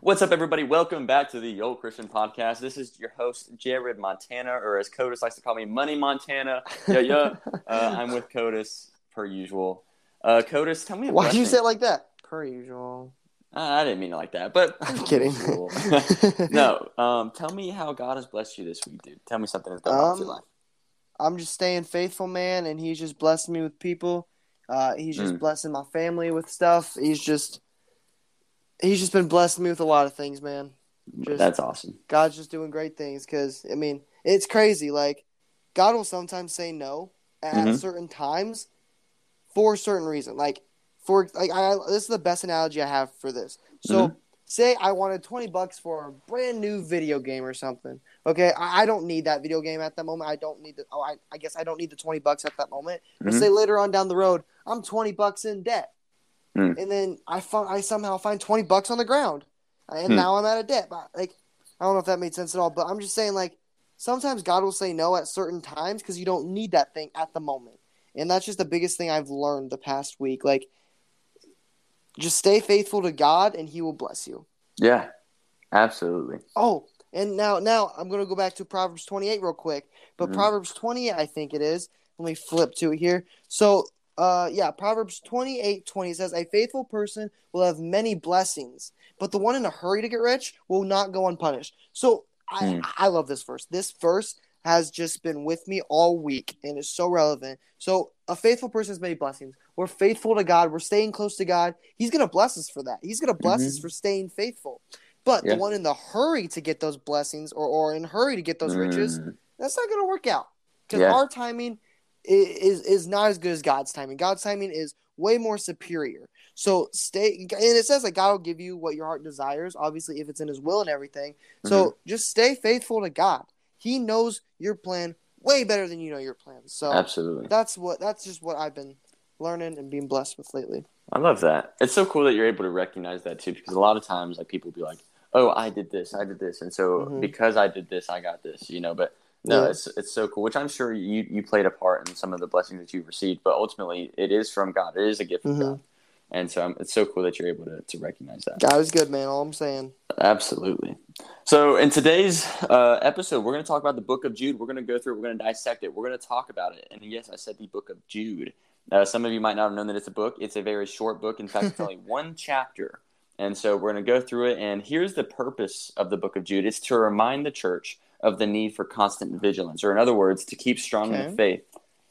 What's up, everybody? Welcome back to the Yo Christian Podcast. This is your host, Jared Montana, or as Codis likes to call me, Money Montana. Yeah, yeah. Uh, I'm with Codis, per usual. Uh, Codis, tell me a Why'd you say it like that? Per usual. Uh, I didn't mean it like that, but I'm kidding. No, um, tell me how God has blessed you this week, dude. Tell me something that's going on in your Um, life. I'm just staying faithful, man, and he's just blessing me with people. Uh, he's just Mm. blessing my family with stuff. He's just he's just been blessing me with a lot of things, man. Just That's awesome. God's just doing great things because I mean it's crazy. Like God will sometimes say no at Mhm. certain times for a certain reason. Like for like I this is the best analogy I have for this. So Mhm. say I wanted twenty bucks for a brand new video game or something. Okay, I, I don't need that video game at that moment. I don't need the oh I, I guess I don't need the twenty bucks at that moment. But Mhm. say later on down the road, I'm twenty bucks in debt. Mm. And then I find I somehow find twenty bucks on the ground. And Hmm. now I'm out of debt. But like I don't know if that made sense at all, but I'm just saying like sometimes God will say no at certain times because you don't need that thing at the moment. And that's just the biggest thing I've learned the past week. Like just stay faithful to God and he will bless you. Yeah, absolutely. Oh, and now now I'm gonna go back to Proverbs 28 real quick. But Mhm. Proverbs 28, I think it is. Let me flip to it here. So uh yeah, Proverbs 28 20 says, A faithful person will have many blessings, but the one in a hurry to get rich will not go unpunished. So I, Hmm. I love this verse. This verse has just been with me all week and is so relevant. So a faithful person has many blessings. We're faithful to God. We're staying close to God. He's gonna bless us for that. He's gonna bless us for staying faithful. But Yeah. the one in the hurry to get those blessings or, or in a hurry to get those riches, Mm. that's not going to work out because Yeah. our timing is is not as good as God's timing. God's timing is way more superior. So stay, and it says that God will give you what your heart desires. Obviously, if it's in His will and everything. So Mm-hmm. just stay faithful to God. He knows your plan way better than you know your plan. So Absolutely. that's what that's just what I've been learning and being blessed with lately. I love that. It's so cool that you're able to recognize that too, because a lot of times, like people be like, "Oh, I did this, I did this," and so Mhm. because I did this, I got this, you know. But no, Yeah. it's it's so cool, which I'm sure you you played a part in some of the blessings that you've received, but ultimately, it is from God. It is a gift from Mhm. God, and so um, it's so cool that you're able to to recognize that. God is good, man. All I'm saying. Absolutely. So, in today's uh, episode, we're going to talk about the book of Jude. We're going to go through it. We're going to dissect it. We're going to talk about it. And yes, I said the book of Jude. Uh, some of you might not have known that it's a book. It's a very short book. In fact, it's only one chapter. And so, we're going to go through it. And here's the purpose of the book of Jude it's to remind the church of the need for constant vigilance, or in other words, to keep strong in the faith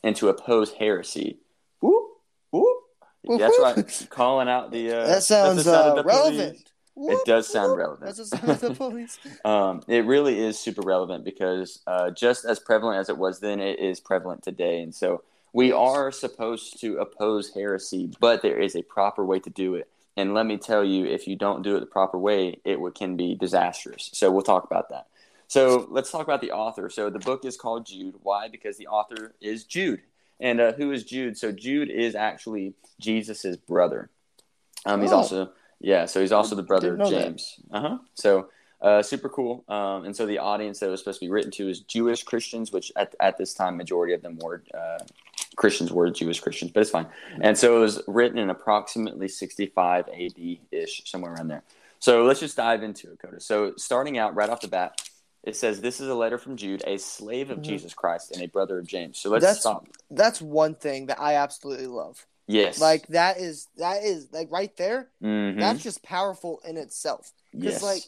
and to oppose heresy. Whoop, whoop. That's right. Calling out the. Uh, That sounds the uh, relevant. It does sound relevant. That's the sound of the police. Um, it really is super relevant because uh, just as prevalent as it was then, it is prevalent today. And so we are supposed to oppose heresy, but there is a proper way to do it. And let me tell you, if you don't do it the proper way, it can be disastrous. So we'll talk about that. So let's talk about the author. So the book is called Jude. Why? Because the author is Jude. And uh, who is Jude? So Jude is actually Jesus's brother. Um, he's Oh. also yeah. So he's also the brother of. James. Uh huh. So uh, super cool. Um, and so the audience that it was supposed to be written to is Jewish Christians, which at, at this time, majority of them were uh, Christians were Jewish Christians, but it's fine. And so it was written in approximately 65 AD ish, somewhere around there. So let's just dive into it, Coda. So starting out right off the bat, it says, This is a letter from Jude, a slave of Mhm. Jesus Christ and a brother of James. So let's That's- stop. That's one thing that I absolutely love. Yes. Like that is that is like right there. Mhm. That's just powerful in itself. Because yes. like,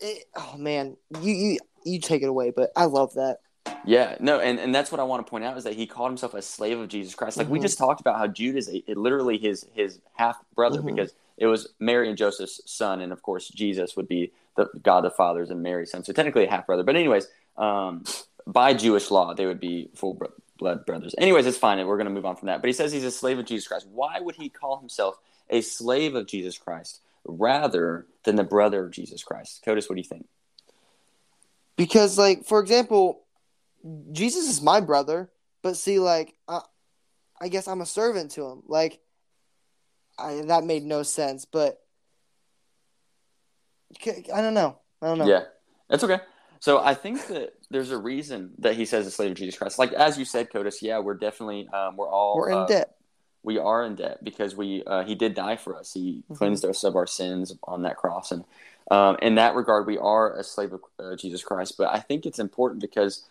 it, oh man, you you you take it away, but I love that. Yeah, no, and, and that's what I want to point out is that he called himself a slave of Jesus Christ. Like we Mhm. just talked about how Jude is a, it literally his his half brother Mhm. because it was Mary and Joseph's son, and of course Jesus would be the God the Father's and Mary's son. So technically a half brother. But anyways, um, by Jewish law, they would be full blood brothers. Anyways, it's fine. We're going to move on from that. But he says he's a slave of Jesus Christ. Why would he call himself a slave of Jesus Christ rather than the brother of Jesus Christ? Codis, what do you think? Because like for example, Jesus is my brother, but see like uh, I guess I'm a servant to him. Like I, that made no sense, but I don't know. I don't know. Yeah, that's okay. So I think that there's a reason that he says a slave of Jesus Christ. Like as you said, Codis, yeah, we're definitely um, we're all We're in uh, debt. we are in debt because we uh, he did die for us. He mm-hmm. cleansed us of our sins on that cross, and um, in that regard, we are a slave of uh, Jesus Christ. But I think it's important because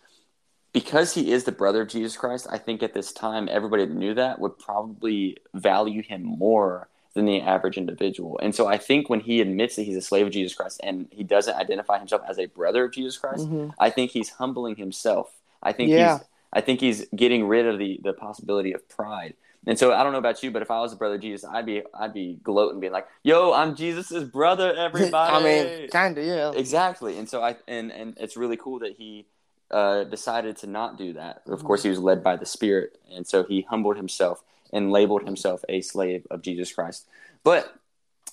because he is the brother of Jesus Christ. I think at this time, everybody that knew that would probably value him more than the average individual. And so I think when he admits that he's a slave of Jesus Christ and he doesn't identify himself as a brother of Jesus Christ, mm-hmm. I think he's humbling himself. I think yeah. he's I think he's getting rid of the the possibility of pride. And so I don't know about you, but if I was a brother of Jesus, I'd be I'd be gloating, being like, "Yo, I'm Jesus's brother, everybody." I mean, kind of, yeah. Exactly. And so I and and it's really cool that he uh, decided to not do that. Of course, he was led by the Spirit, and so he humbled himself and labeled himself a slave of Jesus Christ. But,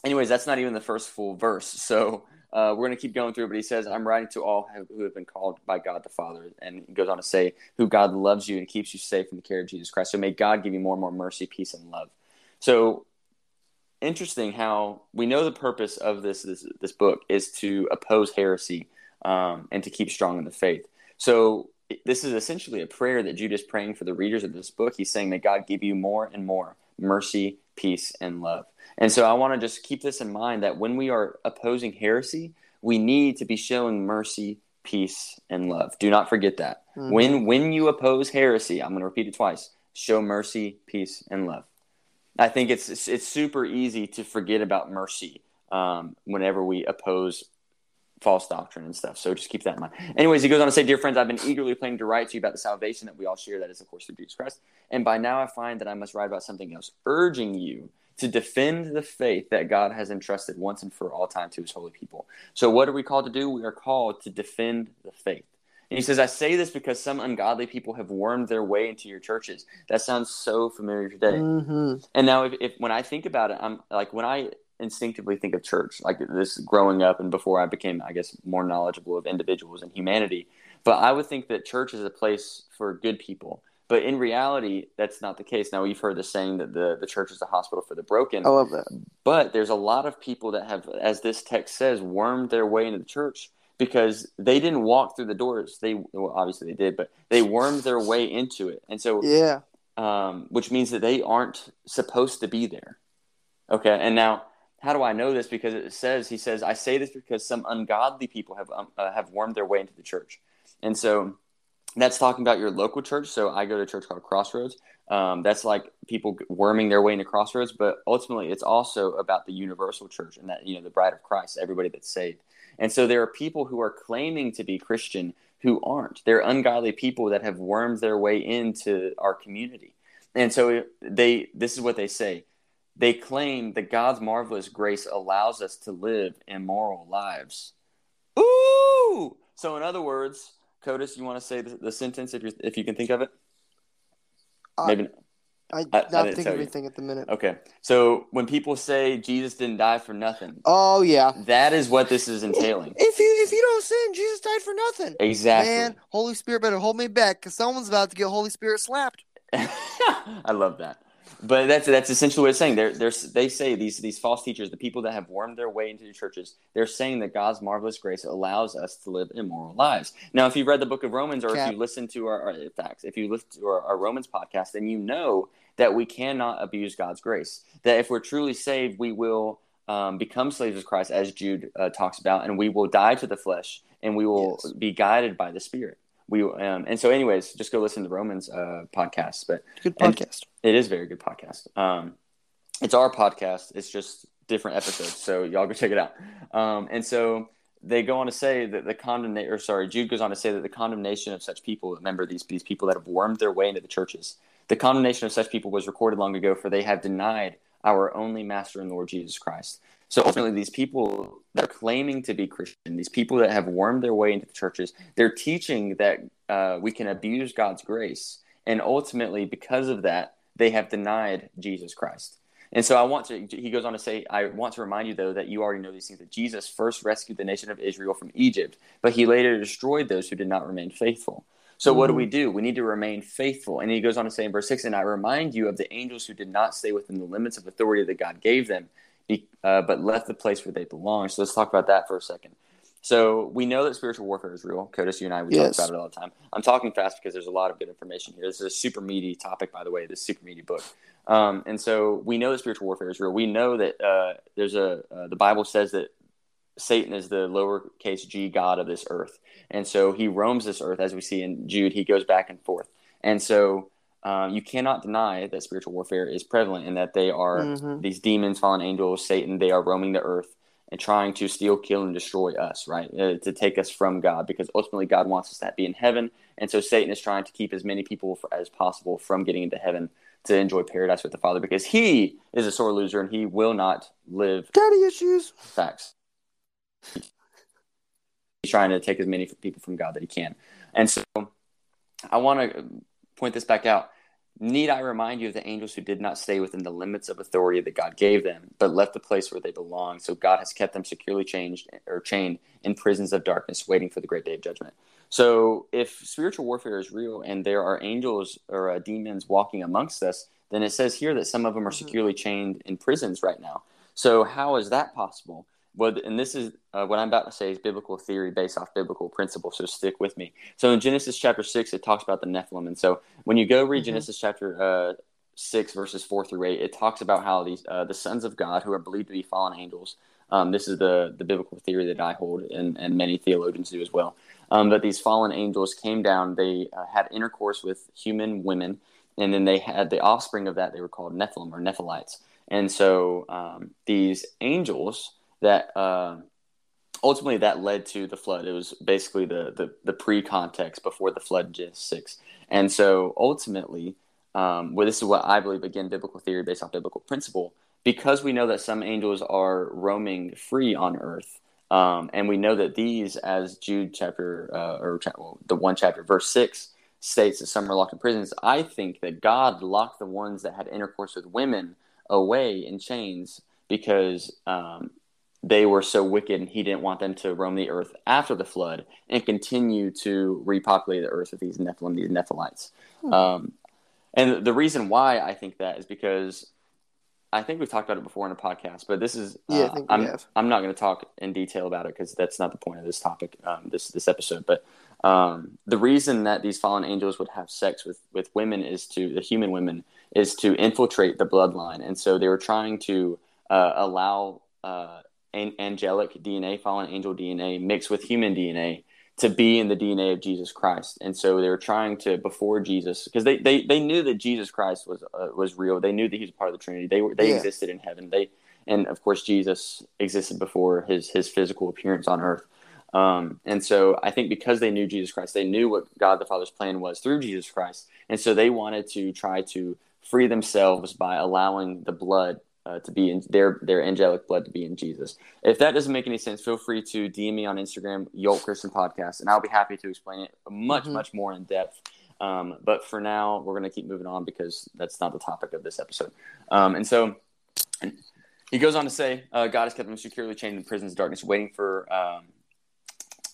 anyways, that's not even the first full verse. So uh, we're going to keep going through, but he says, I'm writing to all who have been called by God the Father. And he goes on to say, who God loves you and keeps you safe in the care of Jesus Christ. So may God give you more and more mercy, peace, and love. So interesting how we know the purpose of this this, this book is to oppose heresy um, and to keep strong in the faith. So this is essentially a prayer that Jude is praying for the readers of this book. He's saying, that God give you more and more mercy, peace, and love. And so I want to just keep this in mind that when we are opposing heresy, we need to be showing mercy, peace, and love. Do not forget that. Mm-hmm. When when you oppose heresy, I'm going to repeat it twice. Show mercy, peace, and love. I think it's it's, it's super easy to forget about mercy um, whenever we oppose false doctrine and stuff. So just keep that in mind. Anyways, he goes on to say, Dear friends, I've been eagerly planning to write to you about the salvation that we all share, that is, of course, through Jesus Christ. And by now I find that I must write about something else, urging you to defend the faith that God has entrusted once and for all time to his holy people. So, what are we called to do? We are called to defend the faith. And he says, I say this because some ungodly people have wormed their way into your churches. That sounds so familiar today. Mm-hmm. And now, if, if when I think about it, I'm like, when I instinctively think of church, like this growing up and before I became, I guess, more knowledgeable of individuals and humanity, but I would think that church is a place for good people but in reality, that's not the case. Now, we've heard the saying that the, the church is a hospital for the broken. I love that. But there's a lot of people that have, as this text says, wormed their way into the church because they didn't walk through the doors. They well, obviously they did, but they wormed their way into it. And so, yeah, um, which means that they aren't supposed to be there. Okay. And now, how do I know this? Because it says, he says, I say this because some ungodly people have, um, uh, have wormed their way into the church. And so, that's talking about your local church. So I go to a church called Crossroads. Um, that's like people worming their way into Crossroads, but ultimately it's also about the universal church and that you know the bride of Christ, everybody that's saved. And so there are people who are claiming to be Christian who aren't. They're ungodly people that have wormed their way into our community. And so they this is what they say. They claim that God's marvelous grace allows us to live immoral lives. Ooh! So in other words, Codis, you want to say the, the sentence if you if you can think of it? Maybe. I, I not I think of anything at the minute. Okay, so when people say Jesus didn't die for nothing, oh yeah, that is what this is entailing. If you if you don't sin, Jesus died for nothing. Exactly. Man, Holy Spirit better hold me back because someone's about to get Holy Spirit slapped. I love that. But that's that's essentially what it's saying. They're, they're, they say these these false teachers, the people that have wormed their way into the churches, they're saying that God's marvelous grace allows us to live immoral lives. Now, if you've read the book of Romans, or if you listen to our, our facts, if you listen to our, our Romans podcast, then you know that we cannot abuse God's grace. That if we're truly saved, we will um, become slaves of Christ, as Jude uh, talks about, and we will die to the flesh, and we will yes. be guided by the Spirit we um, and so anyways just go listen to romans uh, podcast but good podcast. it is very good podcast. Um, it's our podcast. It's just different episodes so y'all go check it out. Um, and so they go on to say that the condemnation or sorry jude goes on to say that the condemnation of such people remember these, these people that have wormed their way into the churches. The condemnation of such people was recorded long ago for they have denied our only master and lord jesus christ so ultimately, these people that are claiming to be Christian, these people that have wormed their way into the churches, they're teaching that uh, we can abuse God's grace. And ultimately, because of that, they have denied Jesus Christ. And so I want to, he goes on to say, I want to remind you, though, that you already know these things that Jesus first rescued the nation of Israel from Egypt, but he later destroyed those who did not remain faithful. So mm-hmm. what do we mm-hmm. do? We need to remain faithful. And he goes on to say in verse 6, and I remind you of the angels who did not stay within the limits of authority that God gave them, uh, but left the place where they belong. So let's talk about that for a second. So we know that spiritual warfare is real. Codis, you and I, we Yes. talk about it all the time. I'm talking fast because there's a lot of good information here. This is a super meaty topic, by the way, this super meaty book. Um, and so we know that spiritual warfare is real. We know that uh, there's a, uh, the Bible says that Satan is the lowercase g God of this earth. And so he roams this earth, as we see in Jude, he goes back and forth. And so um, you cannot deny that spiritual warfare is prevalent and that they are Mhm. these demons, fallen angels, Satan, they are roaming the earth and trying to steal, kill, and destroy us, right? Uh, to take us from God, because ultimately God wants us to be in heaven. And so Satan is trying to keep as many people f as possible from getting into heaven to enjoy paradise with the Father, because he is a sore loser and he will not live Daddy issues. facts. He's trying to take as many people from God that he can. And so I want to point this back out. Need I remind you of the angels who did not stay within the limits of authority that God gave them, but left the place where they belong? So God has kept them securely changed or chained in prisons of darkness, waiting for the great day of judgment. So if spiritual warfare is real and there are angels or uh, demons walking amongst us, then it says here that some of them are Mhm. securely chained in prisons right now. So how is that possible? Well, and this is uh, what I'm about to say is biblical theory based off biblical principles. So stick with me. So in Genesis chapter six, it talks about the Nephilim, and so when you go read Mhm. Genesis chapter uh, six, verses four through eight, it talks about how these uh, the sons of God, who are believed to be fallen angels. Um, this is the the biblical theory that I hold, and and many theologians do as well. Um, but these fallen angels came down. They uh, had intercourse with human women, and then they had the offspring of that. They were called Nephilim or Nephilites. And so um, these angels that uh, ultimately that led to the flood. It was basically the the, the pre context before the flood Genesis six. And so ultimately, um, well, this is what I believe again, biblical theory based on biblical principle. Because we know that some angels are roaming free on earth, um, and we know that these, as Jude chapter uh, or cha- well, the one chapter verse six states that some are locked in prisons. I think that God locked the ones that had intercourse with women away in chains because um, they were so wicked and he didn't want them to roam the earth after the flood and continue to repopulate the earth with these Nephilim, these Nephilites. Hmm. Um, and the reason why I think that is because I think we've talked about it before in a podcast, but this is Yeah, I uh, I'm have. I'm not going to talk in detail about it because that's not the point of this topic, um, this this episode. But um, the reason that these fallen angels would have sex with with women is to the human women is to infiltrate the bloodline, and so they were trying to uh, allow uh, an- angelic DNA, fallen angel DNA, mixed with human DNA to be in the DNA of Jesus Christ. And so they were trying to before Jesus because they, they, they knew that Jesus Christ was uh, was real. They knew that he was part of the Trinity. They were they Yeah. existed in heaven. They and of course Jesus existed before his his physical appearance on earth. Um, and so I think because they knew Jesus Christ, they knew what God the Father's plan was through Jesus Christ. And so they wanted to try to free themselves by allowing the blood uh, to be in their their angelic blood to be in Jesus. If that doesn't make any sense, feel free to DM me on Instagram, Yo Christian Podcast, and I'll be happy to explain it much Mhm. much more in depth. Um, but for now, we're going to keep moving on because that's not the topic of this episode. Um, and so he goes on to say, uh, God has kept them securely chained in prisons of darkness, waiting for um,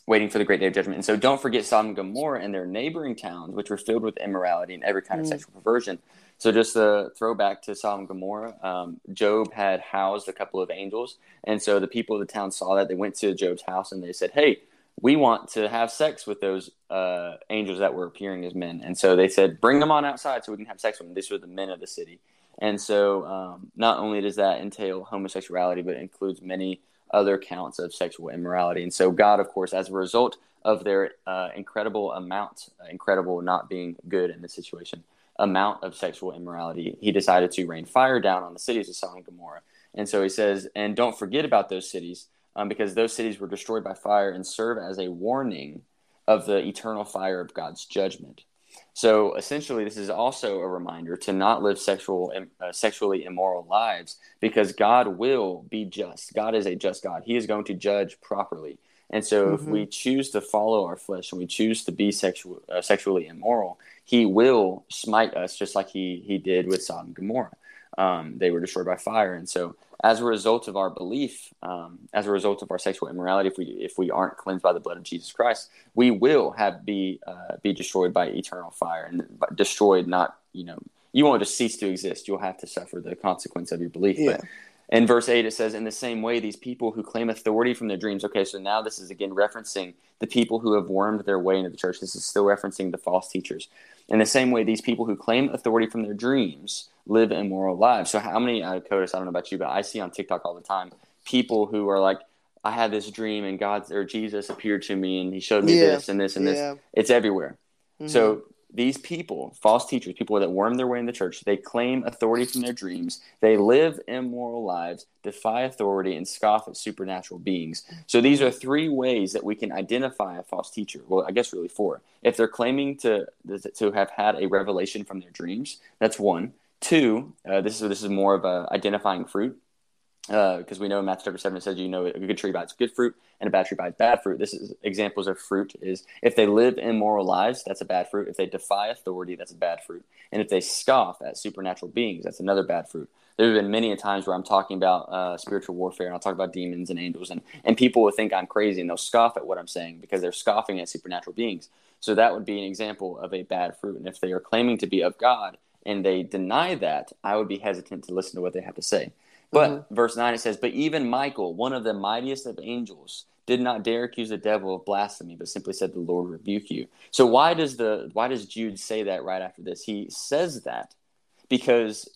waiting for the great day of judgment. And so don't forget Sodom and Gomorrah and their neighboring towns, which were filled with immorality and every kind of Mm. sexual perversion. So just a throwback to Sodom and Gomorrah, um, Job had housed a couple of angels, and so the people of the town saw that. They went to Job's house and they said, "Hey, we want to have sex with those uh, angels that were appearing as men." And so they said, "Bring them on outside so we can have sex with them." These were the men of the city. And so um, not only does that entail homosexuality, but it includes many other counts of sexual immorality. And so God, of course, as a result of their uh, incredible amount, uh, incredible not being good in this situation, amount of sexual immorality, he decided to rain fire down on the cities of Sodom and Gomorrah. And so he says, and don't forget about those cities, um, because those cities were destroyed by fire and serve as a warning of the eternal fire of God's judgment. So essentially, this is also a reminder to not live sexual, uh, sexually immoral lives, because God will be just. God is a just God. He is going to judge properly. And so, if Mhm. we choose to follow our flesh and we choose to be sexual, uh, sexually immoral, He will smite us, just like He He did with Sodom and Gomorrah. Um, they were destroyed by fire, and so as a result of our belief, um, as a result of our sexual immorality, if we if we aren't cleansed by the blood of Jesus Christ, we will have be uh, be destroyed by eternal fire and destroyed. Not you know you won't just cease to exist. You'll have to suffer the consequence of your belief. Yeah. But In verse 8, it says, In the same way, these people who claim authority from their dreams. Okay, so now this is again referencing the people who have wormed their way into the church. This is still referencing the false teachers. In the same way, these people who claim authority from their dreams live immoral lives. So, how many, uh, Codis, I don't know about you, but I see on TikTok all the time people who are like, I had this dream and God or Jesus appeared to me and he showed me Yeah. this and this and this. It's everywhere. Mhm. So these people, false teachers, people that worm their way in the church, they claim authority from their dreams. They live immoral lives, defy authority, and scoff at supernatural beings. So these are three ways that we can identify a false teacher. Well, I guess really four. If they're claiming to to have had a revelation from their dreams, that's one. Two, uh, this is this is more of a identifying fruit because we know in Matthew chapter seven it says you know a good tree by its good fruit and a bad tree by its bad fruit. This is examples of fruit is if they live immoral lives, that's a bad fruit. If they defy authority, that's a bad fruit. And if they scoff at supernatural beings, that's another bad fruit. There have been many a times where I'm talking about uh, spiritual warfare and I'll talk about demons and angels and, and people will think I'm crazy and they'll scoff at what I'm saying because they're scoffing at supernatural beings. So that would be an example of a bad fruit. And if they are claiming to be of God and they deny that, I would be hesitant to listen to what they have to say. But verse 9 it says, But even Michael, one of the mightiest of angels, did not dare accuse the devil of blasphemy, but simply said, The Lord rebuke you. So why does the why does Jude say that right after this? He says that because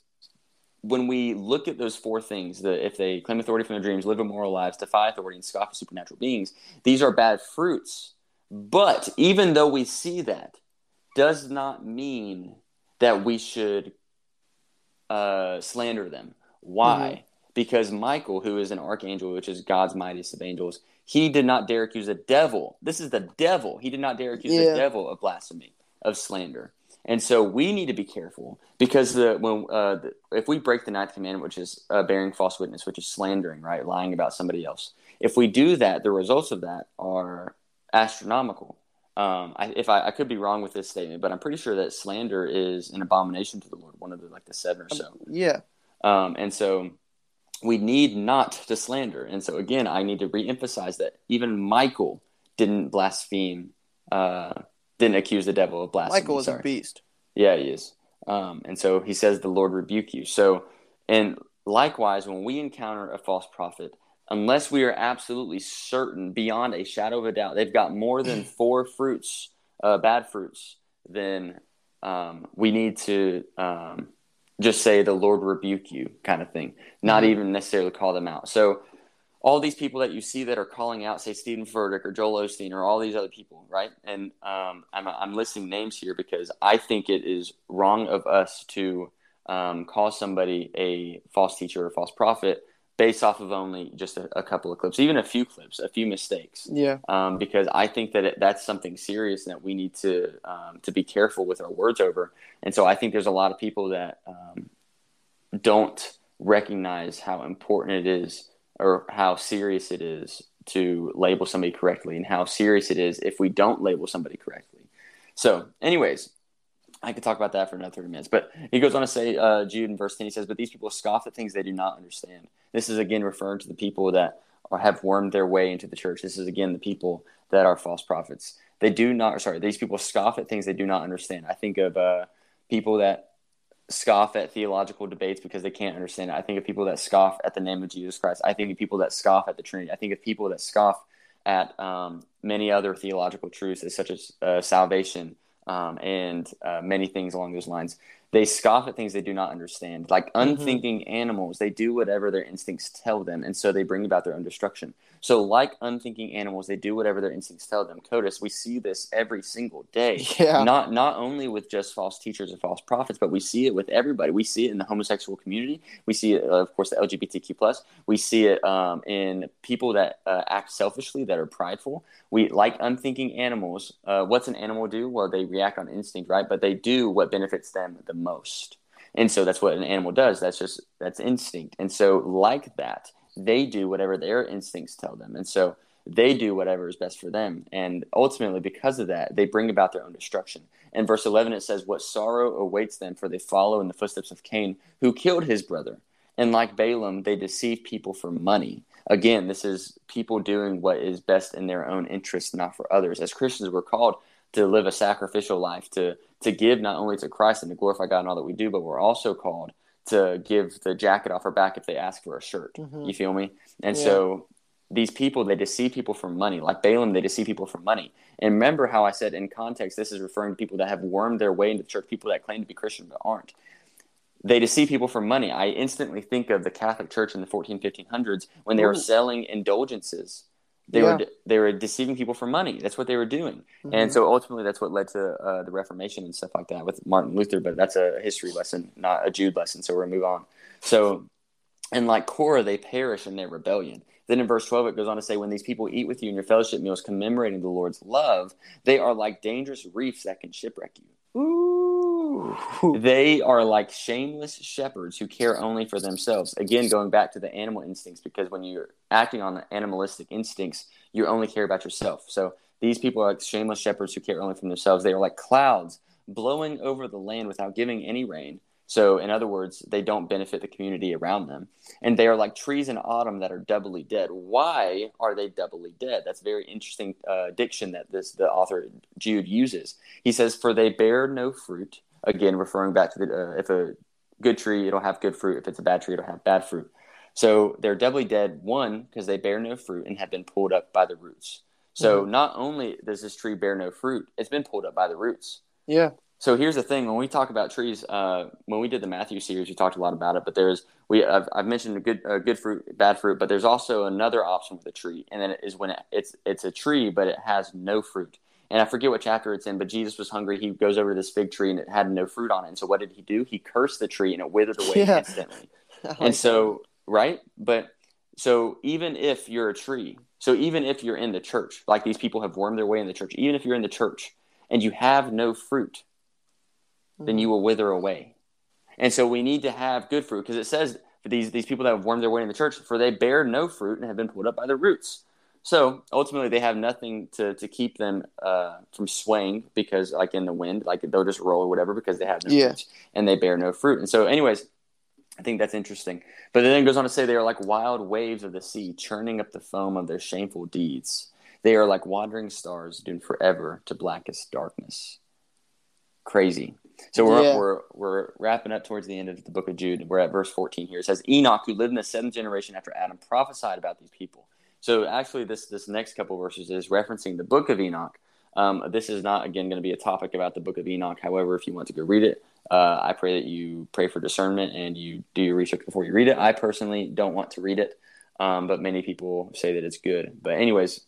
when we look at those four things, the if they claim authority from their dreams, live immoral lives, defy authority, and scoff at supernatural beings, these are bad fruits. But even though we see that, does not mean that we should uh, slander them. Why? Because Michael, who is an archangel, which is God's mightiest of angels, he did not dare accuse the devil. This is the devil. He did not dare accuse Yeah. the devil of blasphemy, of slander. And so we need to be careful because the when uh, the, if we break the ninth commandment, which is uh, bearing false witness, which is slandering, right, lying about somebody else, if we do that, the results of that are astronomical. Um, I, if I, I could be wrong with this statement, but I'm pretty sure that slander is an abomination to the Lord, one of the like the seven or so. Yeah. Um, and so we need not to slander. And so again, I need to reemphasize that even Michael didn't blaspheme, uh, didn't accuse the devil of blasphemy. Michael is Sorry. a beast. Yeah, he is. Um, and so he says, "The Lord rebuke you." So, and likewise, when we encounter a false prophet, unless we are absolutely certain, beyond a shadow of a doubt, they've got more than four fruits, uh, bad fruits, then um, we need to um, just say, "The Lord rebuke you," kind of thing. Not Mhm. even necessarily call them out. So. All these people that you see that are calling out, say Stephen Furtick or Joel Osteen or all these other people, right? And um, I'm, I'm listing names here because I think it is wrong of us to um, call somebody a false teacher or false prophet based off of only just a, a couple of clips, even a few clips, a few mistakes Yeah. um, because I think that it, that's something serious and that we need to um, to be careful with our words over. And so I think there's a lot of people that um, don't recognize how important it is or how serious it is to label somebody correctly and how serious it is if we don't label somebody correctly. So, anyways, I could talk about that for another 30 minutes. But he goes on to say, uh, Jude in verse 10, he says, But these people scoff at things they do not understand. This is again referring to the people that are, have wormed their way into the church. This is again the people that are false prophets. They do not, sorry, these people scoff at things they do not understand. I think of uh, people that scoff at theological debates because they can't understand it. I think of people that scoff at the name of Jesus Christ. I think of people that scoff at the Trinity. I think of people that scoff at um, many other theological truths, such as uh, salvation um, and uh, many things along those lines. They scoff at things they do not understand. Like unthinking animals, they do whatever their instincts tell them, and so they bring about their own destruction. So, like unthinking animals, they do whatever their instincts tell them. Codis, we see this every single day. Yeah. Not not only with just false teachers and false prophets, but we see it with everybody. We see it in the homosexual community. We see it, of course, the LGBTQ plus. We see it um, in people that uh, act selfishly, that are prideful. We like unthinking animals. Uh, what's an animal do? Well, they react on instinct, right? But they do what benefits them the most. And so that's what an animal does. That's just that's instinct. And so like that, they do whatever their instincts tell them. And so they do whatever is best for them. And ultimately, because of that, they bring about their own destruction. In verse 11, it says, What sorrow awaits them, for they follow in the footsteps of Cain, who killed his brother. And like Balaam, they deceive people for money. Again, this is people doing what is best in their own interest, not for others. As Christians, we're called to live a sacrificial life, to, to give not only to Christ and to glorify God in all that we do, but we're also called to give the jacket off our back if they ask for a shirt. Mhm. You feel me? And Yeah. so these people they deceive people for money, like Balaam, they deceive people for money. And remember how I said in context, this is referring to people that have wormed their way into the church, people that claim to be Christian but aren't. They deceive people for money. I instantly think of the Catholic Church in the 14, 1500s when they were selling indulgences. They Yeah. were they were deceiving people for money. That's what they were doing. And Mhm. so ultimately, that's what led to uh, the Reformation and stuff like that with Martin Luther. But that's a history lesson, not a Jude lesson. So we're gonna move on. So, and like Korah, they perish in their rebellion. Then in verse 12, it goes on to say, When these people eat with you in your fellowship meals, commemorating the Lord's love, they are like dangerous reefs that can shipwreck you. Ooh. They are like shameless shepherds who care only for themselves. Again, going back to the animal instincts, because when you're acting on the animalistic instincts, you only care about yourself. So these people are like shameless shepherds who care only for themselves. They are like clouds blowing over the land without giving any rain. So, in other words, they don't benefit the community around them. And they are like trees in autumn that are doubly dead. Why are they doubly dead? That's very interesting uh, diction that this the author Jude uses. He says, "For they bear no fruit." Again, referring back to the uh, if a good tree, it'll have good fruit. If it's a bad tree, it'll have bad fruit. So they're doubly dead. One, because they bear no fruit and have been pulled up by the roots. So not only does this tree bear no fruit, it's been pulled up by the roots. Yeah. So here's the thing: when we talk about trees, uh, when we did the Matthew series, we talked a lot about it. But there's we I've, I've mentioned a good uh, good fruit, bad fruit, but there's also another option with a tree, and then it is when it, it's it's a tree, but it has no fruit. And I forget what chapter it's in, but Jesus was hungry. He goes over to this fig tree, and it had no fruit on it. And so what did he do? He cursed the tree, and it withered away Yeah. instantly. Like and so right, but so even if you're a tree, so even if you're in the church, like these people have wormed their way in the church, even if you're in the church and you have no fruit that. then you mm. will wither away. And so we need to have good fruit because it says for these these people that have wormed their way in the church, for they bear no fruit and have been pulled up by the roots. So ultimately, they have nothing to, to keep them uh, from swaying because, like in the wind, like they'll just roll or whatever because they have no Yeah. roots and they bear no fruit. And so, anyways, I think that's interesting. But then it goes on to say they are like wild waves of the sea, churning up the foam of their shameful deeds. They are like wandering stars, doomed forever to blackest darkness. Crazy. So we're, Yeah. we're we're wrapping up towards the end of the book of Jude. We're at verse 14 here. It says Enoch, who lived in the seventh generation after Adam, prophesied about these people. So actually, this this next couple verses is referencing the book of Enoch. Um, this is not again going to be a topic about the book of Enoch. However, if you want to go read it, uh, I pray that you pray for discernment and you do your research before you read it. I personally don't want to read it, um, but many people say that it's good. But anyways,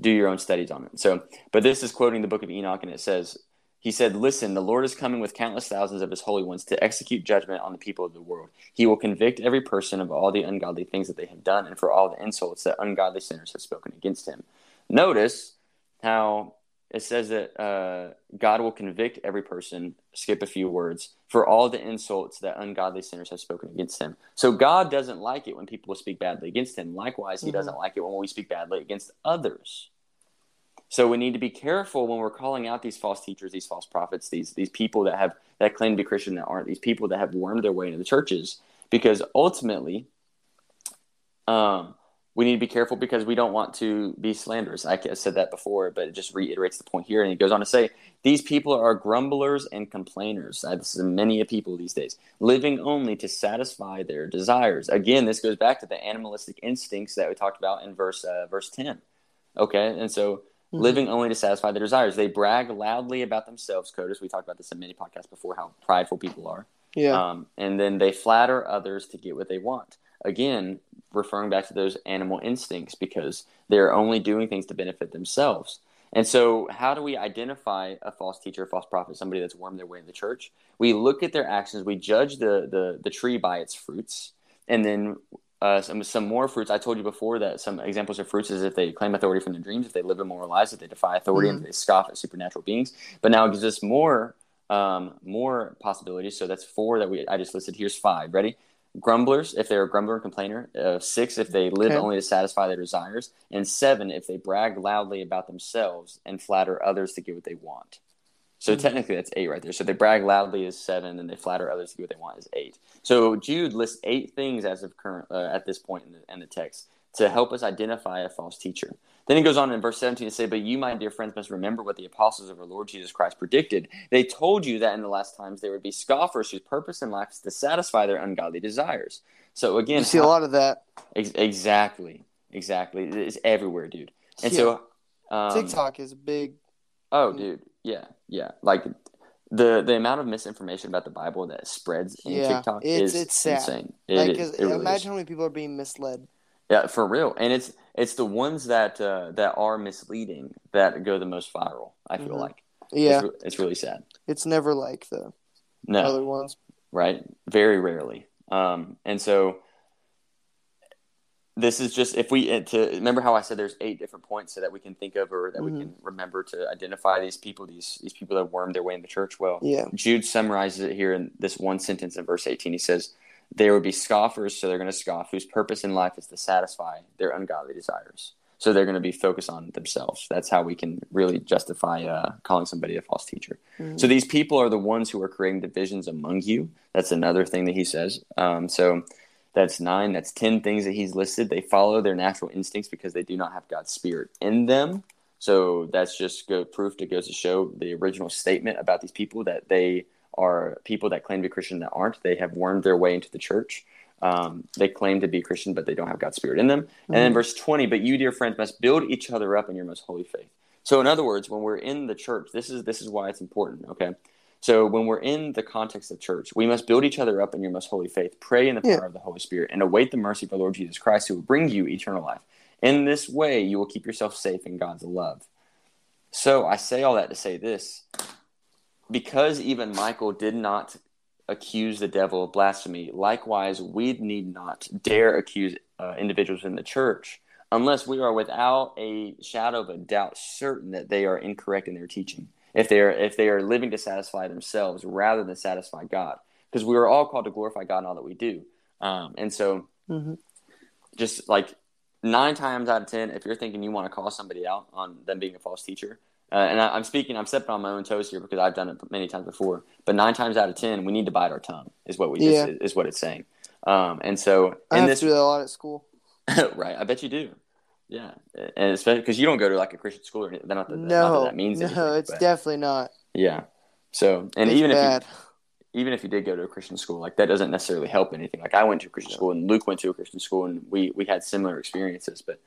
do your own studies on it. So, but this is quoting the book of Enoch, and it says, he said, Listen, the Lord is coming with countless thousands of his holy ones to execute judgment on the people of the world. He will convict every person of all the ungodly things that they have done and for all the insults that ungodly sinners have spoken against him. Notice how it says that uh, God will convict every person, skip a few words, for all the insults that ungodly sinners have spoken against him. So God doesn't like it when people speak badly against him. Likewise, he Mhm. doesn't like it when we speak badly against others. So we need to be careful when we're calling out these false teachers, these false prophets, these these people that have that claim to be Christian that aren't, these people that have wormed their way into the churches, because ultimately, um, we need to be careful because we don't want to be slanderous. I said that before, but it just reiterates the point here. And he goes on to say, these people are grumblers and complainers. Uh, This is many a people these days, living only to satisfy their desires. Again, this goes back to the animalistic instincts that we talked about in verse uh, verse ten. Okay, and so Mhm. living only to satisfy their desires. They brag loudly about themselves, Codis. We talked about this in many podcasts before, how prideful people are. Yeah. Um, and then they flatter others to get what they want. Again, referring back to those animal instincts because they're only doing things to benefit themselves. And so, how do we identify a false teacher, a false prophet, somebody that's wormed their way in the church? We look at their actions, we judge the, the, the tree by its fruits, and then uh, some some more fruits. I told you before that some examples of fruits is if they claim authority from their dreams, if they live immoral lives, if they defy authority, and if they scoff at supernatural beings. But now it gives us more um, more possibilities. So that's four that we I just listed. Here's five. Ready? Grumblers, if they're a grumbler and complainer. Uh, six, if they live Okay. only to satisfy their desires. And seven, if they brag loudly about themselves and flatter others to get what they want. So Mhm. technically, that's eight right there. So they brag loudly as seven, and they flatter others to get what they want as eight. So Jude lists eight things as of current uh, at this point in the, in the text to help us identify a false teacher. Then he goes on in verse 17 to say, But you, my dear friends, must remember what the apostles of our Lord Jesus Christ predicted. They told you that in the last times there would be scoffers whose purpose in life is to satisfy their ungodly desires. So again, You see a lot of that. ex- exactly, exactly. It's everywhere, dude. And Yeah. so, um, TikTok is a big. Oh, dude, yeah, yeah. Like the the amount of misinformation about the Bible that spreads in Yeah, TikTok it's- is it's sad. insane. It Like, is. It really imagine is. how many people are being misled. Yeah, for real. And it's it's the ones that uh, that are misleading that go the most viral. I feel Mhm. like. Yeah, It's, it's really sad. it's never like the No, other ones. right? Very rarely. Um, and so this is just if we to remember how I said there's eight different points so that we can think of or that Mhm. we can remember to identify these people, these these people that wormed their way in the church. Well, Yeah, Jude summarizes it here in this one sentence in verse 18. He says, There would be scoffers, so they're going to scoff, whose purpose in life is to satisfy their ungodly desires. So they're going to be focused on themselves. That's how we can really justify uh, calling somebody a false teacher. Mhm. So these people are the ones who are creating divisions among you. That's another thing that he says. Um, so that's nine. That's 10 things that he's listed. They follow their natural instincts because they do not have God's spirit in them. So that's just go, proof that goes to show the original statement about these people that they are people that claim to be Christian that aren't. They have wormed their way into the church. Um, they claim to be Christian, but they don't have God's spirit in them. And then Mhm. verse 20, but you, dear friends, must build each other up in your most holy faith. So in other words, when we're in the church, this is this is why it's important, okay? So when we're in the context of church, we must build each other up in your most holy faith, pray in the power Yeah. of the Holy Spirit, and await the mercy of our Lord Jesus Christ, who will bring you eternal life. In this way, you will keep yourself safe in God's love. So I say all that to say this because even Michael did not accuse the devil of blasphemy, likewise, we need not dare accuse uh, individuals in the church unless we are without a shadow of a doubt certain that they are incorrect in their teaching. If they are if they are living to satisfy themselves rather than satisfy God, because we are all called to glorify God in all that we do, um, and so Mhm. just like nine times out of ten, if you're thinking you want to call somebody out on them being a false teacher, uh, and I, I'm speaking, I'm stepping on my own toes here because I've done it many times before. But nine times out of ten, we need to bite our tongue, is what we Yeah. just, is what it's saying. Um, and so I in have this, to do that a lot at school. right? I bet you do. Yeah, and especially because you don't go to like a Christian school or anything. Not that, not No, that, that means no, anything, it's but definitely not. yeah. So, and it's even bad. if you, even if you did go to a Christian school, like that doesn't necessarily help anything. Like I went to a Christian school, and Luke went to a Christian school, and we we had similar experiences, but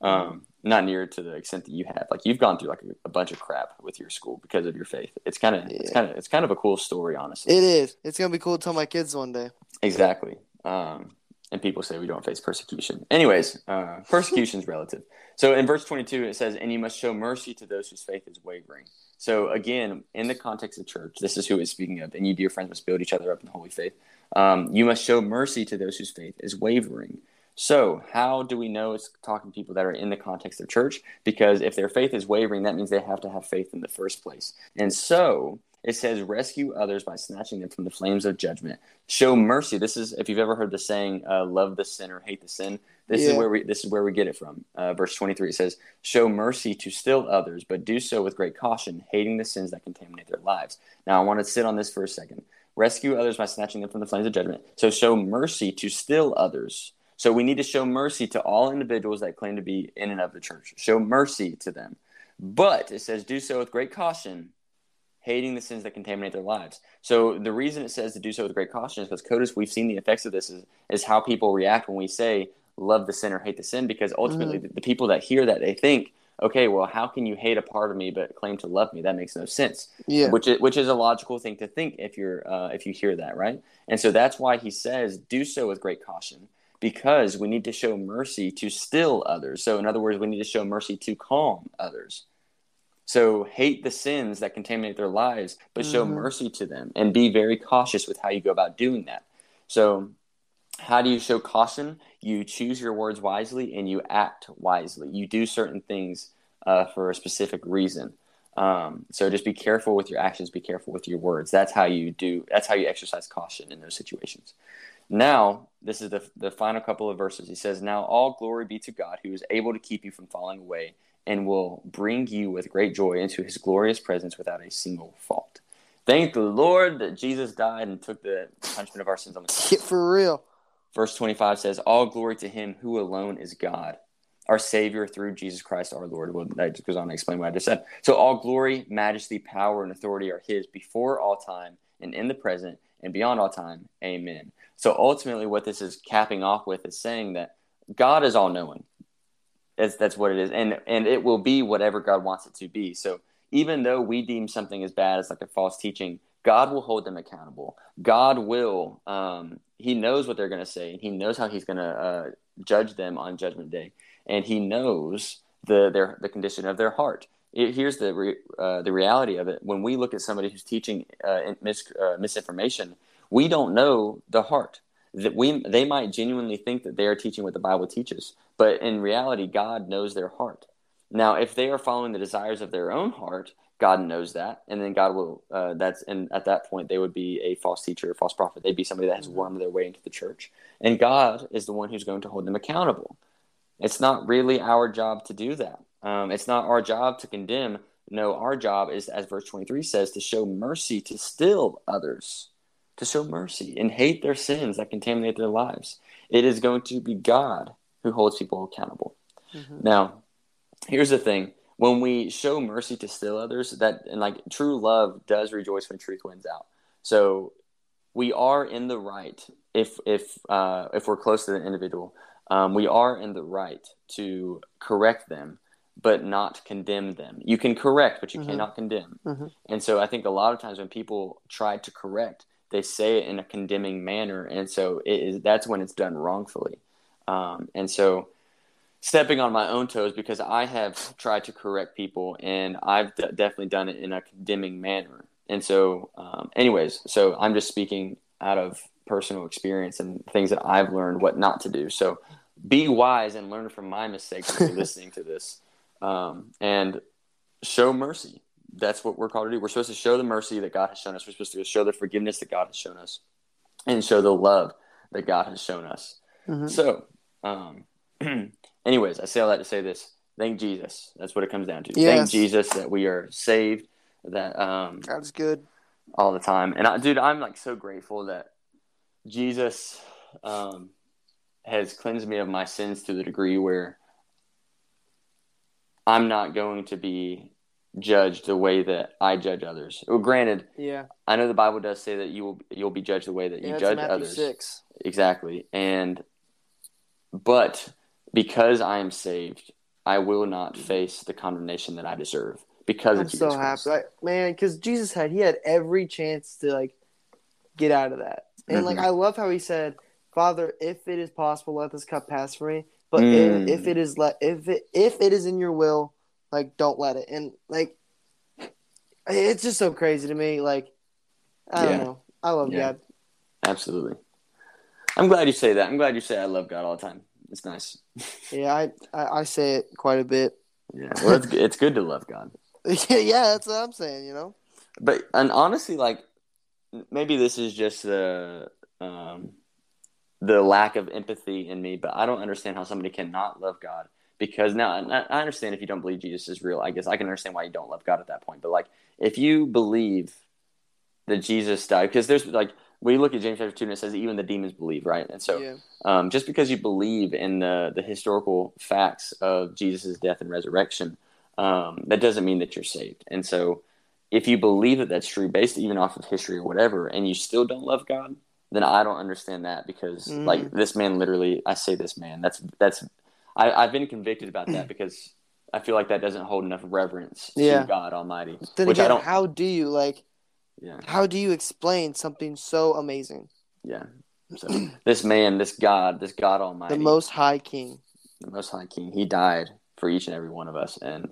um, not near to the extent that you have. Like you've gone through like a, a bunch of crap with your school because of your faith. It's kind of it's kind of it's kind of a cool story, honestly. It is. It's gonna be cool to tell my kids one day. Exactly. Um, and people say we don't face persecution. Anyways, uh, persecution is relative. So in verse 22, it says, And you must show mercy to those whose faith is wavering. So again, in the context of church, this is who it's speaking of. And you, dear friends, must build each other up in the holy faith. Um, you must show mercy to those whose faith is wavering. So, how do we know it's talking to people that are in the context of church? Because if their faith is wavering, that means they have to have faith in the first place. And so, it says, rescue others by snatching them from the flames of judgment. Show mercy. This is, if you've ever heard the saying, uh, love the sinner, hate the sin. This is where we this is where we get it from. Uh, verse twenty three. It says, "Show mercy to still others, but do so with great caution, hating the sins that contaminate their lives." Now, I want to sit on this for a second. Rescue others by snatching them from the flames of judgment. So, show mercy to still others. So, we need to show mercy to all individuals that claim to be in and of the church. Show mercy to them, but it says, "Do so with great caution." Hating the sins that contaminate their lives. So the reason it says to do so with great caution is because Codis, we've seen the effects of this is, is how people react when we say love the sin or hate the sin, because ultimately the, the people that hear that they think, okay, well, how can you hate a part of me but claim to love me? That makes no sense. Yeah. Which is which is a logical thing to think if you're uh, if you hear that, right? And so that's why he says do so with great caution. Because we need to show mercy to still others. So, in other words, we need to show mercy to calm others. So hate the sins that contaminate their lives, but show Mhm. mercy to them and be very cautious with how you go about doing that. So, how do you show caution? You choose your words wisely and you act wisely. You do certain things uh, for a specific reason. Um, so just be careful with your actions. Be careful with your words. That's how you do. That's how you exercise caution in those situations. Now, this is the the final couple of verses. He says, "Now all glory be to God, who is able to keep you from falling away." And will bring you with great joy into his glorious presence without a single fault. Thank the Lord that Jesus died and took the punishment of our sins on the cross. Get for real. verse 25 says, All glory to him who alone is God, our Savior through Jesus Christ our Lord. Well, that just goes on to explain what I just said. So all glory, majesty, power, and authority are his before all time and in the present and beyond all time. Amen. So ultimately, what this is capping off with is saying that God is all knowing. That's, that's what it is. And, and it will be whatever God wants it to be. So even though we deem something as bad as like a false teaching, God will hold them accountable. God will, um, He knows what they're going to say, and He knows how He's going to uh, judge them on Judgment Day, and He knows the their the condition of their heart. It, here's the re, uh, the reality of it. When we look at somebody who's teaching uh, mis, uh, misinformation, we don't know the heart. That we they might genuinely think that they are teaching what the Bible teaches, but in reality, God knows their heart. Now, if they are following the desires of their own heart, God knows that, and then God will. Uh, that's and at that point they would be a false teacher, a false prophet. They'd be somebody that has mm-hmm. wormed their way into the church, and God is the one who's going to hold them accountable. It's not really our job to do that. Um, it's not our job to condemn. No, our job is, as verse twenty-three says, to show mercy to still others, to show mercy and hate their sins that contaminate their lives. It is going to be God who holds people accountable. Mm-hmm. Now, here's the thing when we show mercy to still others that and like true love does rejoice when truth wins out so we are in the right if if uh, if we're close to the individual um, we are in the right to correct them but not condemn them you can correct but you mm-hmm. cannot condemn mm-hmm. and so i think a lot of times when people try to correct they say it in a condemning manner and so it is that's when it's done wrongfully um, and so stepping on my own toes because I have tried to correct people and I've d- definitely done it in a condemning manner. And so, um, anyways, so I'm just speaking out of personal experience and things that I've learned what not to do. So be wise and learn from my mistakes you're listening to this um, and show mercy. That's what we're called to do. We're supposed to show the mercy that God has shown us. We're supposed to show the forgiveness that God has shown us and show the love that God has shown us. Mm-hmm. So, um, anyways, I say all that to say this. Thank Jesus. That's what it comes down to. Yes. Thank Jesus that we are saved. That um, God's good all the time. And I, dude, I'm like so grateful that Jesus um, has cleansed me of my sins to the degree where I'm not going to be judged the way that I judge others. Well, granted, yeah, I know the Bible does say that you will you'll be judged the way that yeah, you judge others. Six. Exactly, and but because I am saved, I will not face the condemnation that I deserve because I'm so happy, like, man. Because Jesus had he had every chance to like get out of that, and mm-hmm. like I love how he said, "Father, if it is possible, let this cup pass for me. But mm. if, if it is let if it if it is in your will, like don't let it." And like, it's just so crazy to me. Like, I don't know. I love yeah. God. Absolutely. I'm glad you say that. I'm glad you say I love God all the time. It's nice. yeah, I, I, I say it quite a bit. Yeah, well, it's it's good to love God. yeah, yeah, that's what I'm saying. You know. But and honestly, like maybe this is just the um, the lack of empathy in me, but I don't understand how somebody cannot love God because now I understand if you don't believe Jesus is real. I guess I can understand why you don't love God at that point. But like, if you believe that Jesus died, because there's like we look at James chapter two and it says even the demons believe, right? And so, yeah. um, just because you believe in the the historical facts of Jesus' death and resurrection, um, that doesn't mean that you're saved. And so, if you believe that that's true, based even off of history or whatever, and you still don't love God, then I don't understand that because mm. like this man literally, I say this man, that's that's I, I've been convicted about that because I feel like that doesn't hold enough reverence yeah. to God Almighty. Then which again, I don't. How do you like? Yeah. How do you explain something so amazing? Yeah. So this man, this God, this God Almighty, the Most High King, the Most High King, He died for each and every one of us, and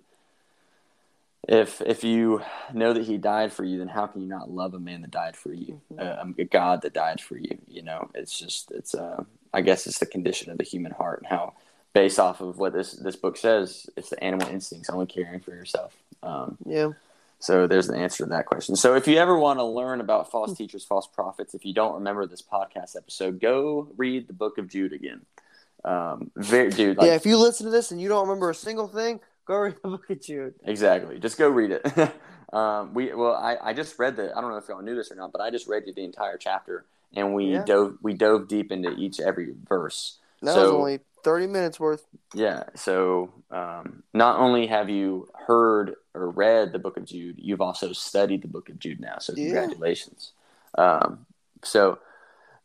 if if you know that He died for you, then how can you not love a man that died for you, mm-hmm. uh, a God that died for you? You know, it's just it's uh, I guess it's the condition of the human heart and how based off of what this this book says, it's the animal instincts, only caring for yourself. Um, yeah. So there's the answer to that question. So if you ever want to learn about false teachers, false prophets, if you don't remember this podcast episode, go read the Book of Jude again. Um, very, dude. Like, yeah, if you listen to this and you don't remember a single thing, go read the Book of Jude. Exactly. Just go read it. um, we well, I, I just read the. I don't know if y'all knew this or not, but I just read you the entire chapter, and we Yeah. dove we dove deep into each every verse. That So- was only thirty minutes worth. Yeah. So um, not only have you heard or read the book of Jude, you've also studied the book of Jude now. So Yeah. congratulations. Um, so,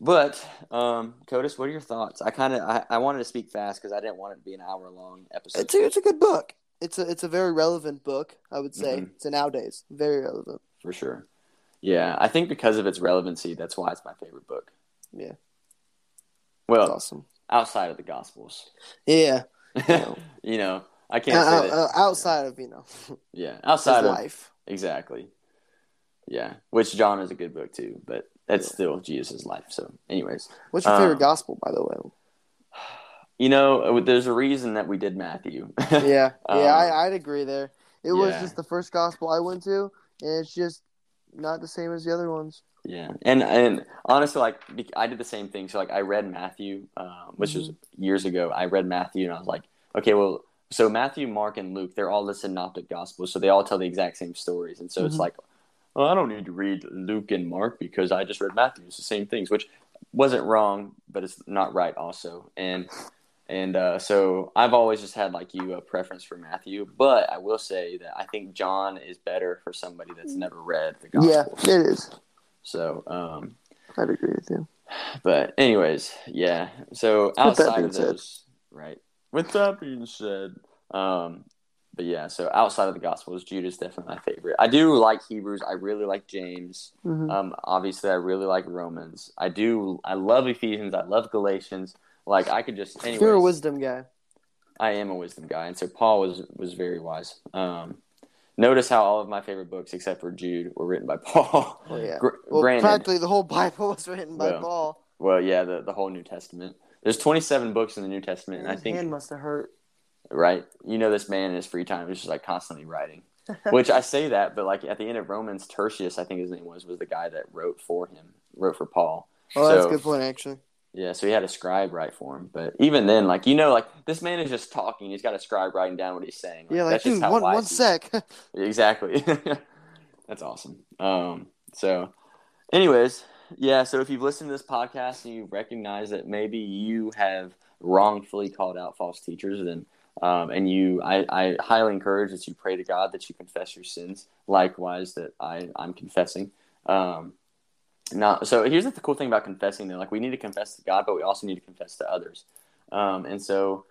but um, Codis, what are your thoughts? I kind of I, I wanted to speak fast because I didn't want it to be an hour long episode. It's a, it's a good book. It's a it's a very relevant book. I would say Mhm. it's a nowadays very relevant. for sure. Yeah, I think because of its relevancy, that's why it's my favorite book. Yeah. Well, It's awesome. Outside of the Gospels, Yeah. you know, I can't Uh, say that. uh, outside of you know yeah, outside of life. exactly. Yeah, which John is a good book too, but it's Yeah. still Jesus' life. So, anyways, What's your uh, favorite gospel, by the way? you know, uh, there's a reason that we did Matthew. Yeah, yeah, Um, I, I'd agree there. It was just the first gospel I went to, and it's just not the same as the other ones. Yeah, and and honestly, like I did the same thing. So like I read Matthew, um, which was Mm-hmm. years ago. I read Matthew, and I was like, okay, well, so Matthew, Mark, and Luke, they're all the synoptic gospels, so they all tell the exact same stories. And so it's Mhm. like, well, I don't need to read Luke and Mark because I just read Matthew. It's the same things, which wasn't wrong, but it's not right also. And and uh, so I've always just had like you a preference for Matthew, but I will say that I think John is better for somebody that's never read the gospel. Yeah, it is. So, um, I'd agree with you. but anyways, yeah. So outside of said. those, right? With that being said, um, but yeah. So outside of the Gospels, Jude is definitely my favorite. I do like Hebrews. I really like James. Mhm. Um, obviously, I really like Romans. I do. I love Ephesians. I love Galatians. Like I could just. Anyways, You're a wisdom guy. I am a wisdom guy, and so Paul was was very wise. Um, notice how all of my favorite books, except for Jude, were written by Paul. Well, yeah. Gr- Well, granted, practically the whole Bible was written by Well, Paul. Well, yeah, the the whole New Testament. There's 27 books in the New Testament, and I His think hand must have hurt. right. You know, this man in his free time is just like constantly writing. Which I say that, but like at the end of Romans, Tertius, I think his name was, was the guy that wrote for him, wrote for Paul. Oh, that's a good point, actually. Yeah, so he had a scribe write for him. But even then, like you know, like this man is just talking. He's got a scribe writing down what he's saying. Yeah, like, that's just dude, one, one sec. Exactly. That's awesome. Um, so, anyways, yeah. So if you've listened to this podcast and you recognize that maybe you have wrongfully called out false teachers, then um, and you, I, I highly encourage that you pray to God that you confess your sins. Likewise, that I, I'm confessing. Um, now, so here's the cool thing about confessing. Though, like we need to confess to God, but we also need to confess to others. Um, and so,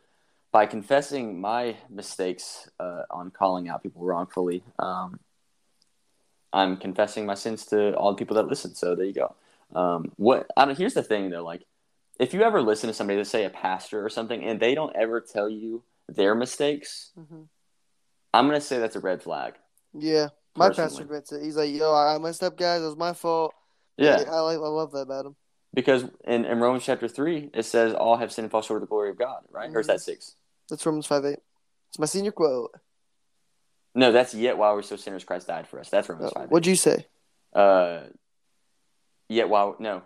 by confessing my mistakes uh, on calling out people wrongfully, um, I'm confessing my sins to all the people that listen. So there you go. Um, what I don't, here's the thing though, like if you ever listen to somebody, let's say a pastor or something, and they don't ever tell you their mistakes, Mhm. I'm gonna say that's a red flag. Yeah, my Personally. pastor admits it. He's like, "Yo, I messed up, guys. It was my fault." Yeah, I like, I love that about him. because in, in Romans chapter three, it says all have sinned and fall short of the glory of God, right? Or is that six? That's Romans five eight. It's my senior quote. No, that's yet while we're still sinners, Christ died for us. That's Romans Uh, five. what'd you say? Uh, yet while no,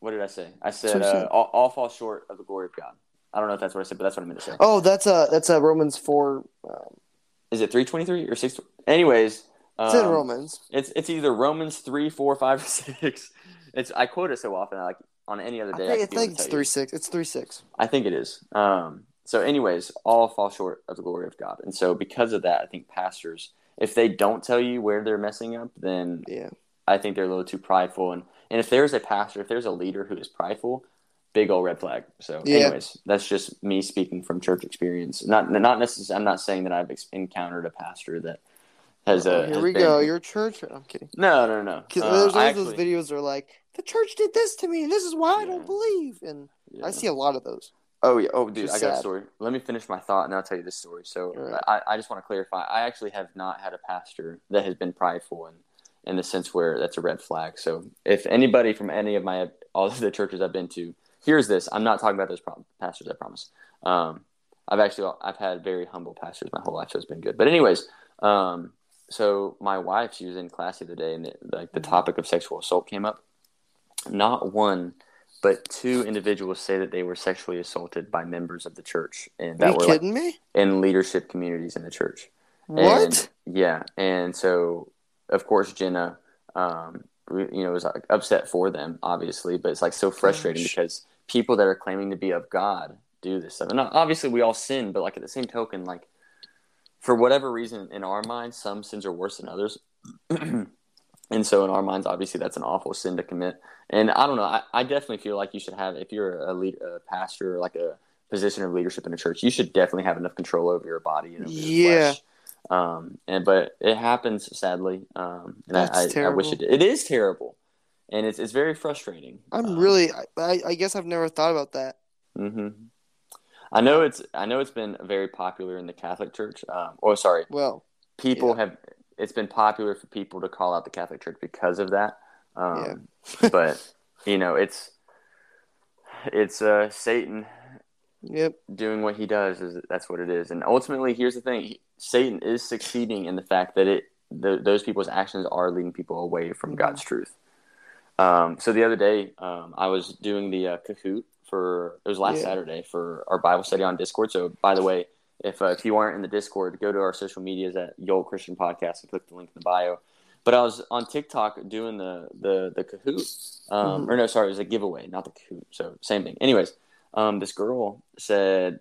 what did I say? I said uh, all, all fall short of the glory of God. I don't know if that's what I said, but that's what I meant to say. Oh, that's uh that's uh Romans four. Um, Is it three twenty three or six? Anyways, it's in um, Romans. It's it's either Romans three, four, five, or six. It's I quote it so often. I like on any other I day. think, I could be able think it's tell you. three six. It's three six. I think it is. Um, so, anyways, all fall short of the glory of God, and so because of that, I think pastors, if they don't tell you where they're messing up, then Yeah. I think they're a little too prideful. And and if there's a pastor, if there's a leader who is prideful, big old red flag. So, Yeah. anyways, that's just me speaking from church experience. Not not necessarily. I'm not saying that I've ex- encountered a pastor that has a. Oh, here has we been- go. Your church. I'm kidding. No, no, no. 'Cause Uh, there's always those videos are like the church did this to me, and this is why I don't believe. And yeah. I see a lot of those. Oh yeah. Oh, dude, I is got a story. Let me finish my thought, and I'll tell you this story. So, right. I, I just want to clarify. I actually have not had a pastor that has been prideful in, in the sense where that's a red flag. So, if anybody from any of my all of the churches I've been to hears this, I'm not talking about those pro- pastors. I promise. Um, I've actually I've had very humble pastors my whole life, so it's been good. But anyways, um, so my wife, she was in class the other day, and it, like the topic of sexual assault came up. Not one but two individuals say that they were sexually assaulted by members of the church and Are that you were like kidding me? in leadership communities in the church. What? And, yeah, and so of course Jenna um, you know was like, upset for them, obviously, but it's like so frustrating Gosh. because people that are claiming to be of God do this stuff. And obviously, we all sin, but like at the same token, like for whatever reason in our minds, some sins are worse than others. and so in our minds, obviously, that's an awful sin to commit. And I don't know. I, I definitely feel like you should have, if you're a, lead, a pastor or like a position of leadership in a church, you should definitely have enough control over your body and over your Yeah. flesh. Um, and but it happens sadly. Um, and I, I, I wish it did. It is terrible, and it's it's very frustrating. I'm Um, really. I, I guess I've never thought about that. hmm I know it's I know it's been very popular in the Catholic Church. Um, or sorry, Well, people Yeah. have. It's been popular for people to call out the Catholic Church because of that. Um, Yeah. but you know, it's it's uh, Satan yep. doing what he does. Is that's what it is. And ultimately, here's the thing: He- Satan is succeeding in the fact that it th- those people's actions are leading people away from Mhm. God's truth. Um, so the other day, um, I was doing the uh, Kahoot for it was last Yeah. Saturday for our Bible study on Discord. So by the way, if uh, if you aren't in the Discord, go to our social medias at Yo Christian Podcast and click the link in the bio. But I was on TikTok doing the the the Kahoot, um, Mhm. or no, sorry, it was a giveaway, not the Kahoot. So same thing. Anyways, um, this girl said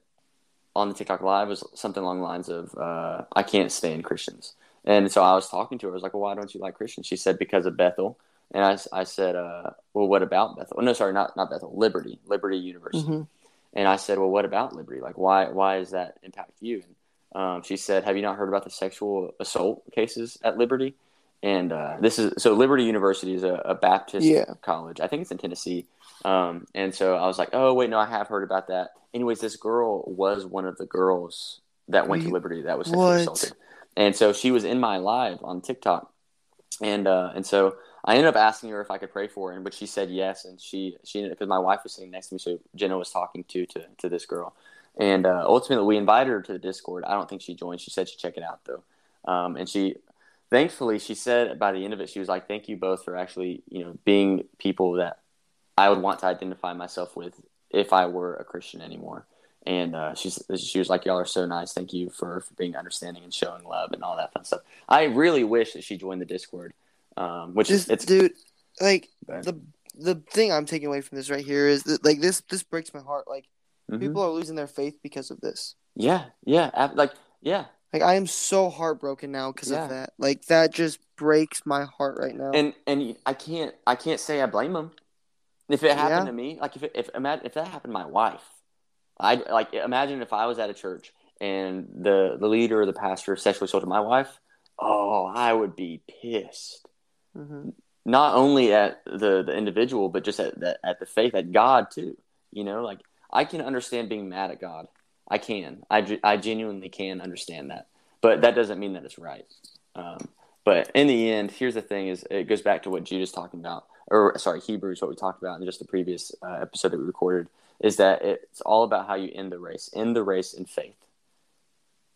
on the TikTok live was something along the lines of uh, "I can't stand Christians," and so I was talking to her. I was like, "Well, why don't you like Christians?" She said, "Because of Bethel." And I, I said, uh, "Well, what about Bethel?" Oh, no, sorry, not not Bethel. Liberty, Liberty University. hmm And I said, "Well, what about Liberty? Like, why why does that impact you?" And um, she said, "Have you not heard about the sexual assault cases at Liberty?" And uh, this is so Liberty University is a, a Baptist Yeah. college. I think it's in Tennessee. Um, and so I was like, "Oh, wait, no, I have heard about that." Anyways, this girl was one of the girls that went to Liberty that was sexually what? assaulted, and so she was in my live on TikTok, and uh, and so I ended up asking her if I could pray for her, and but she said yes, and she she because my wife was sitting next to me, so Jenna was talking to to to this girl, and uh, ultimately we invited her to the Discord. I don't think she joined. She said she'd check it out though, um, and she thankfully she said by the end of it she was like, "Thank you both for actually you know being people that I would want to identify myself with if I were a Christian anymore." And uh, she was like, "Y'all are so nice. Thank you for, for being understanding and showing love and all that fun stuff." I really wish that she joined the Discord, um, which is it's dude, like the the thing I'm taking away from this right here is that like this this breaks my heart. Like Mhm. people are losing their faith because of this. Yeah, yeah, like yeah, Like I am so heartbroken now because Yeah. of that. Like that just breaks my heart right now. and and I can't I can't say I blame them. If it happened Yeah. to me, like if it, if imagine if that happened to my wife, I like imagine if I was at a church and the the leader or the pastor sexually assaulted my wife. Oh, I would be pissed. Hmm Not only at the the individual, but just at the, at the faith, at God too. You know, like I can understand being mad at God. I can. I, I genuinely can understand that. But that doesn't mean that it's right. Um, but in the end, here's the thing: is it goes back to what Jude is talking about, or sorry, Hebrews, what we talked about in just the previous uh, episode that we recorded, is that it's all about how you end the race, end the race in faith.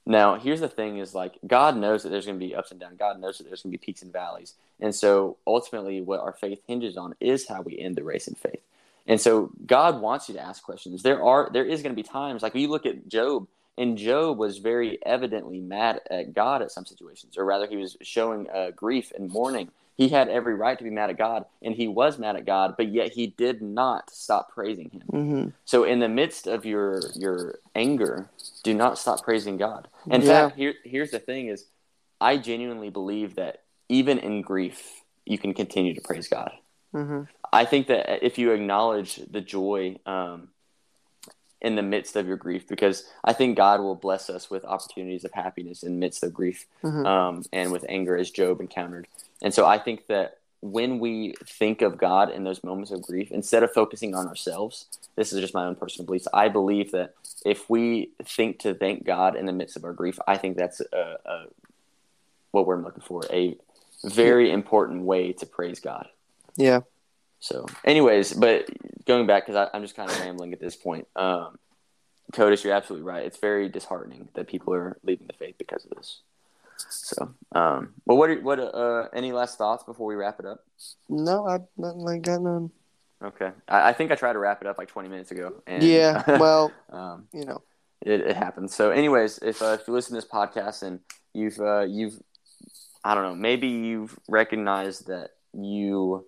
Now, here's the thing: is like God knows that there's going to be ups and downs. God knows that there's going to be peaks and valleys, and so ultimately, what our faith hinges on is how we end the race in faith. And so, God wants you to ask questions. There are, there is going to be times like you look at Job, and Job was very evidently mad at God at some situations, or rather, he was showing uh, grief and mourning. He had every right to be mad at God, and he was mad at God, but yet he did not stop praising Him. hmm So, in the midst of your your anger, do not stop praising God. In Yeah. fact, here here's the thing: is I genuinely believe that even in grief, you can continue to praise God. hmm I think that if you acknowledge the joy um, in the midst of your grief, because I think God will bless us with opportunities of happiness in the midst of grief hmm um, and with anger, as Job encountered. And so I think that when we think of God in those moments of grief, instead of focusing on ourselves, this is just my own personal beliefs. I believe that if we think to thank God in the midst of our grief, I think that's a, a, what we're looking for a very important way to praise God. Yeah. So, anyways, but going back because I'm just kind of rambling at this point. Um, Codis, you're absolutely right. It's very disheartening that people are leaving the faith because of this. So, um, but what are, what uh, any last thoughts before we wrap it up? No, I nothing like that. None. Okay, I, I think I tried to wrap it up like 20 minutes ago. And, Yeah. Well, um, you know. it, it happens. So, anyways, if uh, if you listen to this podcast and you've uh, you've I don't know, maybe you've recognized that you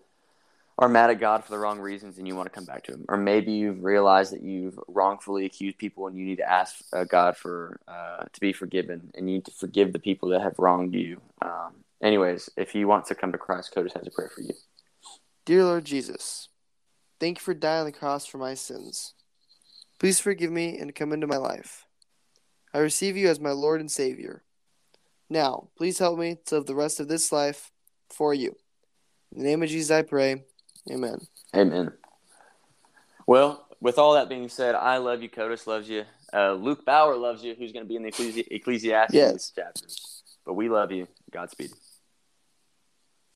are mad at God for the wrong reasons and you want to come back to Him, or maybe you've realized that you've wrongfully accused people and you need to ask uh, God for uh, to be forgiven and you need to forgive the people that have wronged you. Um, anyways, if you want to come to Christ, Codis has a prayer for you. Dear Lord Jesus, thank you for dying on the cross for my sins. Please forgive me and come into my life. I receive you as my Lord and Savior. Now, please help me to live the rest of this life for you. In the name of Jesus, I pray. Amen. Amen. Well, with all that being said, I love you. Codis loves you. Uh, Luke Bauer loves you, who's going to be in the Ecclesi- Ecclesiastes Yes. chapter. But we love you. Godspeed.